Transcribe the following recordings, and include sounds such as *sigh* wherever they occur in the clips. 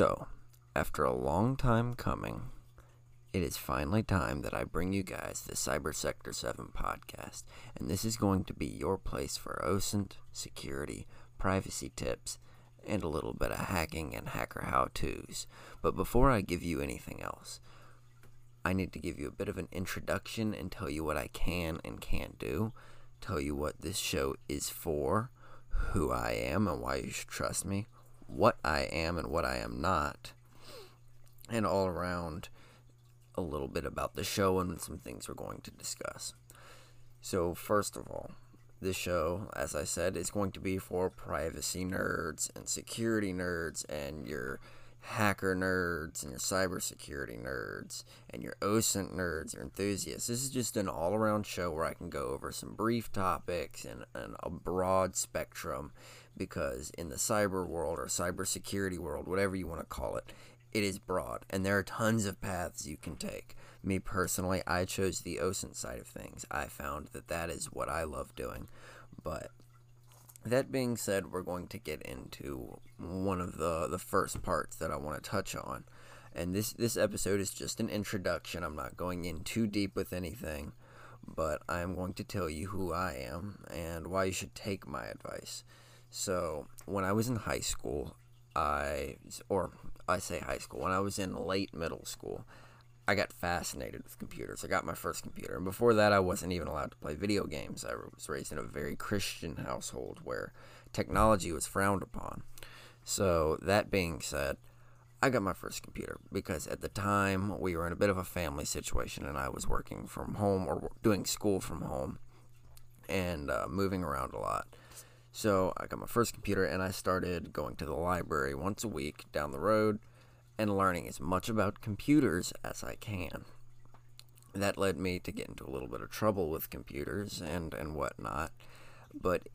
So, after a long time coming, it is finally time that I bring you guys the Cyber Sector 7 podcast, and this is going to be your place for OSINT, security, privacy tips, and a little bit of hacking and hacker how to's. But before I give you anything else, I need to give you a bit of an introduction and tell you what I can and can't do, tell you what this show is for, who I am and why you should trust me, what I am and what I am not, and all around a little bit about the show and some things we're going to discuss. So, first of all, this show, as I said, is going to be for privacy nerds and security nerds and your hacker nerds and your cybersecurity nerds and your OSINT nerds, your enthusiasts. This is just an all around show where I can go over some brief topics and, and a broad spectrum because in the cyber world or cybersecurity world, whatever you want to call it, it is broad and there are tons of paths you can take. Me personally, I chose the OSINT side of things. I found that that is what I love doing. But that being said, we're going to get into one of the, the first parts that I want to touch on. And this, this episode is just an introduction. I'm not going in too deep with anything, but I am going to tell you who I am and why you should take my advice. So, when I was in high school, I, or I say high school, when I was in late middle school, I got fascinated with computers. I got my first computer. And before that, I wasn't even allowed to play video games. I was raised in a very Christian household where technology was frowned upon. So, that being said, I got my first computer because at the time we were in a bit of a family situation and I was working from home or doing school from home and uh, moving around a lot. So, I got my first computer and I started going to the library once a week down the road and learning as much about computers as I can. That led me to get into a little bit of trouble with computers and, and whatnot, but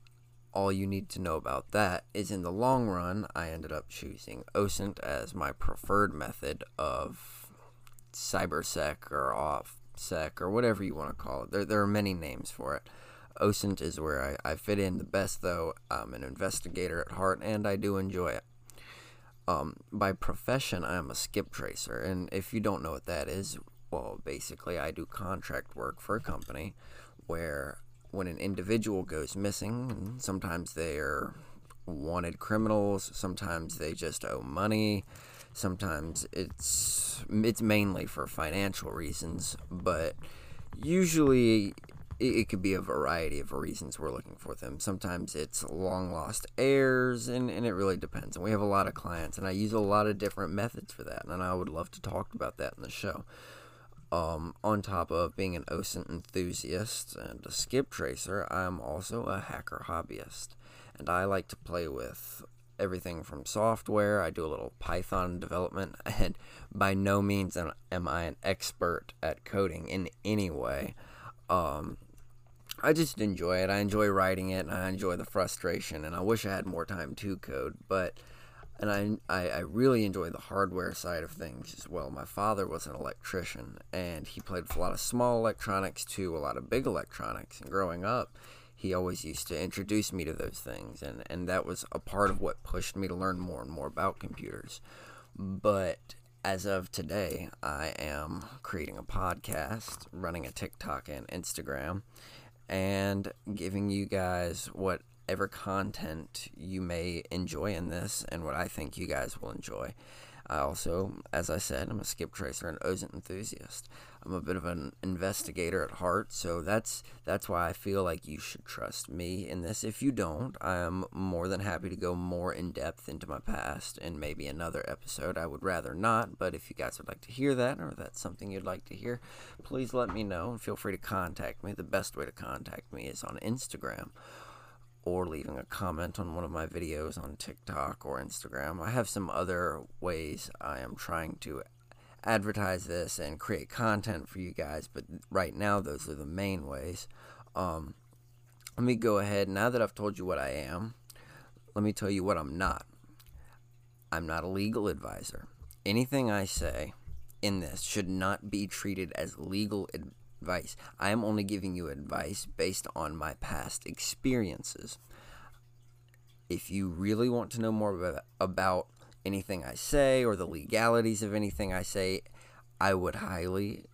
all you need to know about that is in the long run, I ended up choosing OSINT as my preferred method of cybersec or offsec or whatever you want to call it. There, there are many names for it. OSINT is where I, I fit in the best, though. I'm an investigator at heart and I do enjoy it. Um, by profession, I am a skip tracer, and if you don't know what that is, well, basically, I do contract work for a company where when an individual goes missing, sometimes they're wanted criminals, sometimes they just owe money, sometimes it's it's mainly for financial reasons, but usually it, could be a variety of reasons we're looking for them. Sometimes it's long lost heirs, and, and it really depends. And we have a lot of clients, and I use a lot of different methods for that, and I would love to talk about that in the show. Um, on top of being an OSINT enthusiast and a skip tracer, I'm also a hacker hobbyist, and I like to play with everything from software. I do a little Python development, *laughs* and by no means am I an expert at coding in any way. Um, I just enjoy it. I enjoy writing it, and I enjoy the frustration. And I wish I had more time to code, but and I, I, I really enjoy the hardware side of things as well. My father was an electrician, and he played with a lot of small electronics to a lot of big electronics. And growing up, he always used to introduce me to those things, and and that was a part of what pushed me to learn more and more about computers. But as of today, I am creating a podcast, running a TikTok and Instagram and giving you guys whatever content you may enjoy in this and what I think you guys will enjoy. I also, as I said, I'm a skip tracer and OSINT enthusiast. I'm a bit of an investigator at heart, so that's that's why I feel like you should trust me in this. If you don't, I'm more than happy to go more in depth into my past in maybe another episode. I would rather not, but if you guys would like to hear that or that's something you'd like to hear, please let me know and feel free to contact me. The best way to contact me is on Instagram or leaving a comment on one of my videos on TikTok or Instagram. I have some other ways I am trying to advertise this and create content for you guys, but right now those are the main ways. Um, let me go ahead, now that I've told you what I am, let me tell you what I'm not. I'm not a legal advisor. Anything I say in this should not be treated as legal advice. I am only giving you advice based on my past experiences. If you really want to know more about anything I say or the legalities of anything I say, I would highly,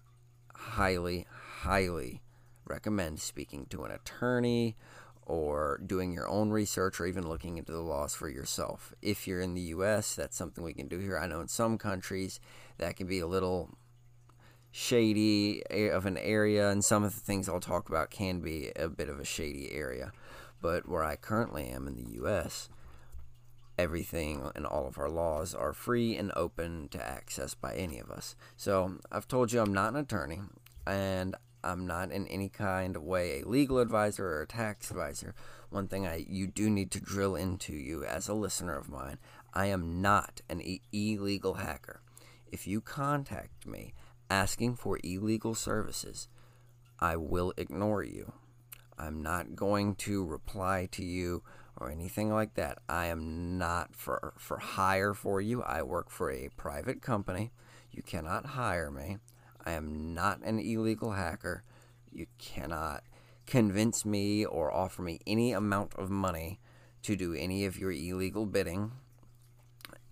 highly, highly recommend speaking to an attorney or doing your own research or even looking into the laws for yourself. If you're in the US, that's something we can do here. I know in some countries that can be a little shady of an area, and some of the things I'll talk about can be a bit of a shady area. But where I currently am in the US, everything and all of our laws are free and open to access by any of us. So I've told you I'm not an attorney, and I'm not in any kind of way a legal advisor or a tax advisor. One thing I you do need to drill into you as a listener of mine, I am not an e- illegal hacker. If you contact me asking for illegal services, I will ignore you. I'm not going to reply to you or anything like that. I am not for for hire for you. I work for a private company. You cannot hire me. I am not an illegal hacker. You cannot convince me or offer me any amount of money to do any of your illegal bidding.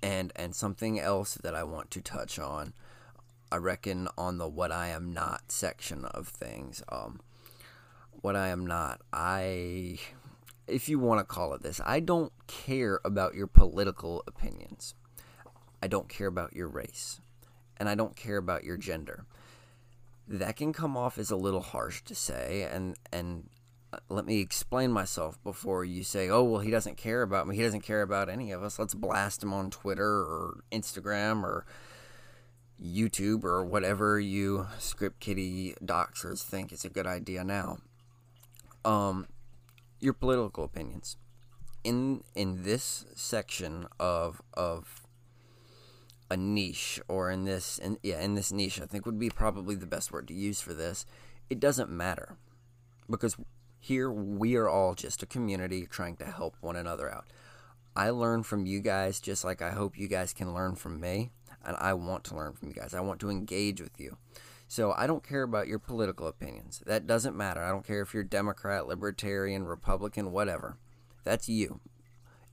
And and something else that I want to touch on, I reckon on the what I am not section of things. Um, what I am not, I, if you want to call it this, I don't care about your political opinions. I don't care about your race, and I don't care about your gender that can come off as a little harsh to say and and uh, let me explain myself before you say oh well he doesn't care about me he doesn't care about any of us let's blast him on twitter or instagram or youtube or whatever you script kiddie doxers think is a good idea now. Um your political opinions. In in this section of of a niche or in this in, yeah in this niche i think would be probably the best word to use for this. It doesn't matter because here we are all just a community trying to help one another out. I learn from you guys just like i hope you guys can learn from me and i want to learn from you guys. I want to engage with you. So i don't care about your political opinions. That doesn't matter. I don't care if you're democrat libertarian republican whatever. That's you.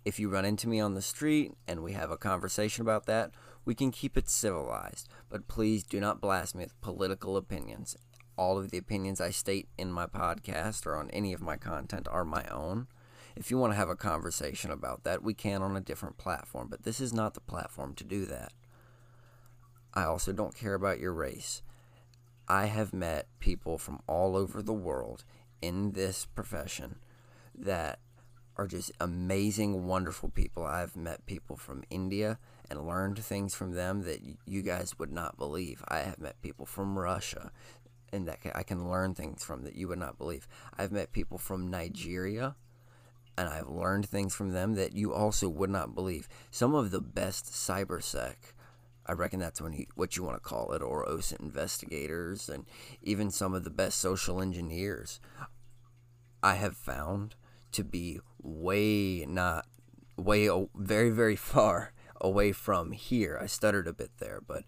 If you run into me on the street and we have a conversation about that we can keep it civilized, but please do not blast me with political opinions. All of the opinions I state in my podcast or on any of my content are my own. If you want to have a conversation about that, we can on a different platform, but this is not the platform to do that. I also don't care about your race. I have met people from all over the world in this profession that are just amazing, wonderful people. I've met people from India and learned things from them that you guys would not believe. I have met people from Russia and that I can learn things from that you would not believe. I've met people from Nigeria and I've learned things from them that you also would not believe. Some of the best cybersec, I reckon that's when you, what you want to call it, or OSINT investigators, and even some of the best social engineers, I have found to be way not way very very *laughs* far away from here. I stuttered a bit there, but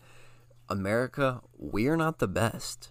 America, we are not the best.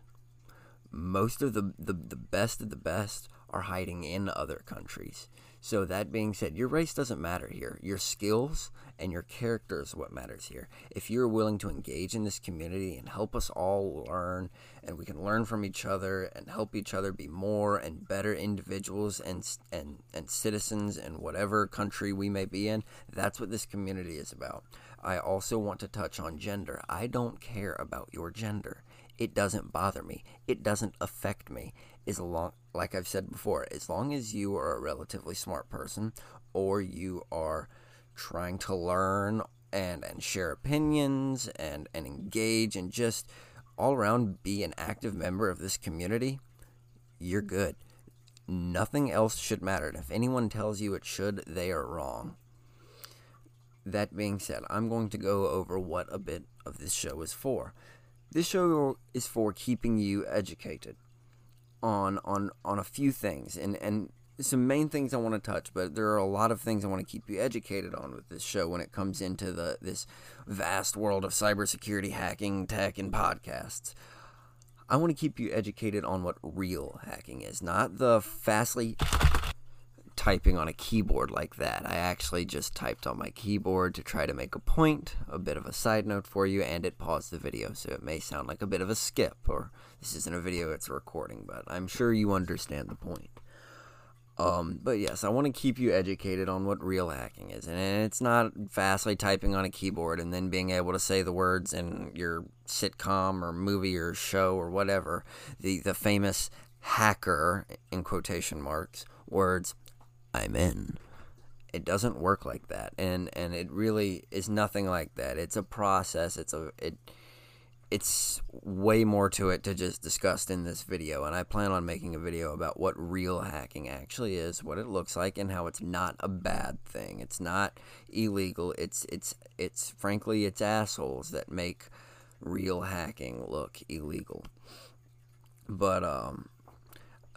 Most of the, the, the best of the best are hiding in other countries. So, that being said, your race doesn't matter here. Your skills and your character is what matters here. If you're willing to engage in this community and help us all learn, and we can learn from each other and help each other be more and better individuals and, and, and citizens in whatever country we may be in, that's what this community is about. I also want to touch on gender. I don't care about your gender. It doesn't bother me. It doesn't affect me. As long like I've said before, as long as you are a relatively smart person or you are trying to learn and and share opinions and and engage and just all around be an active member of this community, you're good. Nothing else should matter. And if anyone tells you it should, they are wrong. That being said, I'm going to go over what a bit of this show is for. This show is for keeping you educated on on on a few things and and some main things I want to touch, but there are a lot of things I want to keep you educated on with this show when it comes into the this vast world of cybersecurity, hacking, tech, and podcasts. I want to keep you educated on what real hacking is, not the fastly typing on a keyboard like that. I actually just typed on my keyboard to try to make a point, a bit of a side note for you, and it paused the video, so it may sound like a bit of a skip, or this isn't a video, it's a recording, but I'm sure you understand the point. Um, but yes, I want to keep you educated on what real hacking is, and it's not fastly typing on a keyboard and then being able to say the words in your sitcom or movie or show or whatever. The the famous hacker in quotation marks words, I'm in. It doesn't work like that, and and it really is nothing like that. It's a process. It's a it it's way more to it to just discuss in this video and I plan on making a video about what real hacking actually is, what it looks like and how it's not a bad thing. It's not illegal. It's it's it's frankly it's assholes that make real hacking look illegal. But um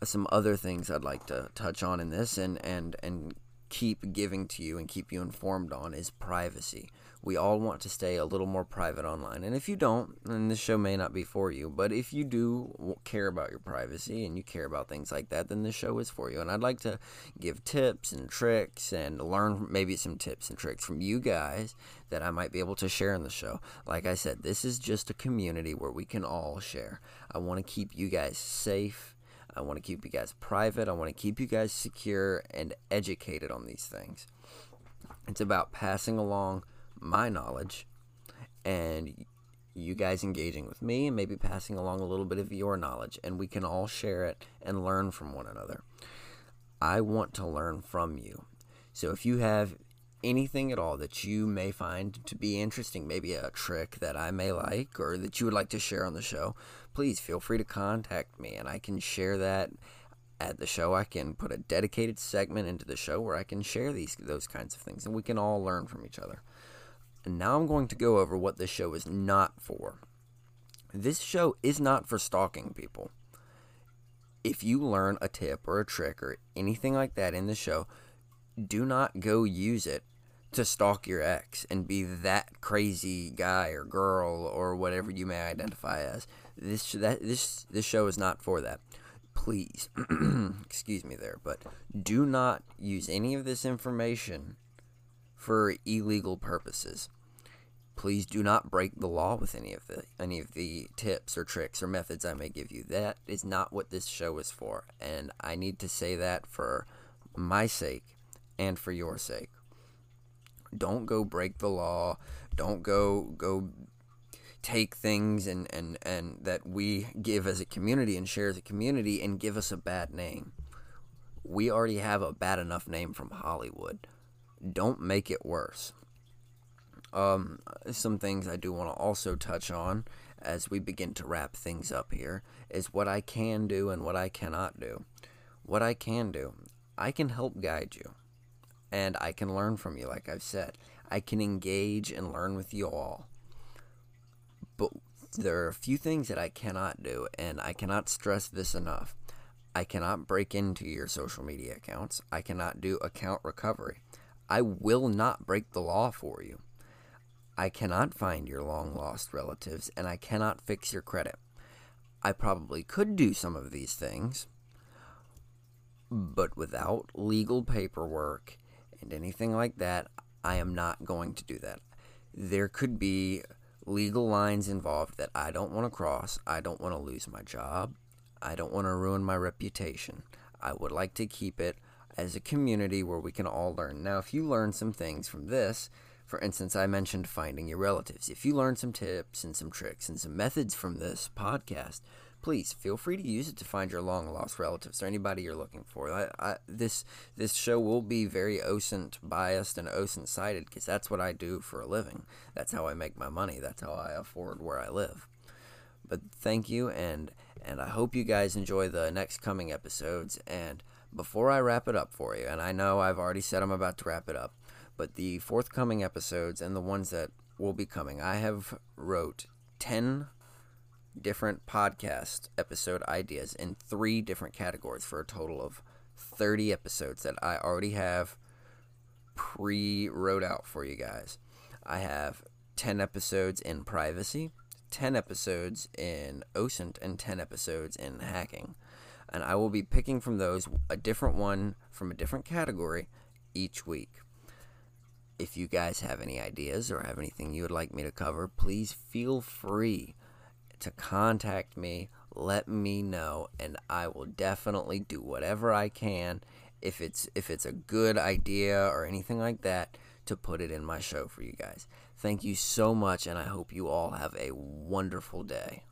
some other things I'd like to touch on in this and and and keep giving to you and keep you informed on is privacy. We all want to stay a little more private online. And if you don't, then this show may not be for you. But if you do care about your privacy and you care about things like that, then this show is for you. And I'd like to give tips and tricks and learn maybe some tips and tricks from you guys that I might be able to share in the show. Like I said, this is just a community where we can all share. I want to keep you guys safe I want to keep you guys private. I want to keep you guys secure and educated on these things. It's about passing along my knowledge and you guys engaging with me and maybe passing along a little bit of your knowledge and we can all share it and learn from one another. I want to learn from you. So if you have anything at all that you may find to be interesting, maybe a trick that I may like or that you would like to share on the show, please feel free to contact me and I can share that at the show. I can put a dedicated segment into the show where I can share these those kinds of things and we can all learn from each other. And now I'm going to go over what this show is not for. This show is not for stalking people. If you learn a tip or a trick or anything like that in the show, do not go use it to stalk your ex and be that crazy guy or girl or whatever you may identify as. This that this this show is not for that. Please, *clears throat* excuse me there, but do not use any of this information for illegal purposes. Please do not break the law with any of the any of the tips or tricks or methods I may give you. That is not what this show is for, and I need to say that for my sake and for your sake. Don't go break the law. Don't go go take things and, and, and that we give as a community and share as a community and give us a bad name. We already have a bad enough name from Hollywood. Don't make it worse. Um, some things I do want to also touch on as we begin to wrap things up here is what I can do and what I cannot do. What I can do, I can help guide you and I can learn from you, like I've said. I can engage and learn with you all. But there are a few things that I cannot do, and I cannot stress this enough. I cannot break into your social media accounts. I cannot do account recovery. I will not break the law for you. I cannot find your long lost relatives, and I cannot fix your credit. I probably could do some of these things, but without legal paperwork and anything like that, I am not going to do that. There could be legal lines involved that I don't want to cross. I don't want to lose my job. I don't want to ruin my reputation. I would like to keep it as a community where we can all learn. Now, if you learn some things from this, for instance, I mentioned finding your relatives. If you learn some tips and some tricks and some methods from this podcast, please feel free to use it to find your long lost relatives or anybody you're looking for. I, I, this this show will be very OSINT biased and OSINT sided because that's what I do for a living. That's how I make my money. That's how I afford where I live. But thank you, and and I hope you guys enjoy the next coming episodes. And before I wrap it up for you, and I know I've already said I'm about to wrap it up, but the forthcoming episodes and the ones that will be coming, I have wrote ten different podcast episode ideas in three different categories for a total of 30 episodes that I already have pre wrote out for you guys. I have 10 episodes in privacy, 10 episodes in OSINT, and 10 episodes in hacking. and I will be picking from those a different one from a different category each week. If you guys have any ideas or have anything you would like me to cover, please feel free to contact me. Let me know, and I will definitely do whatever I can if it's if it's a good idea or anything like that to put it in my show for you guys. Thank you so much, and I hope you all have a wonderful day.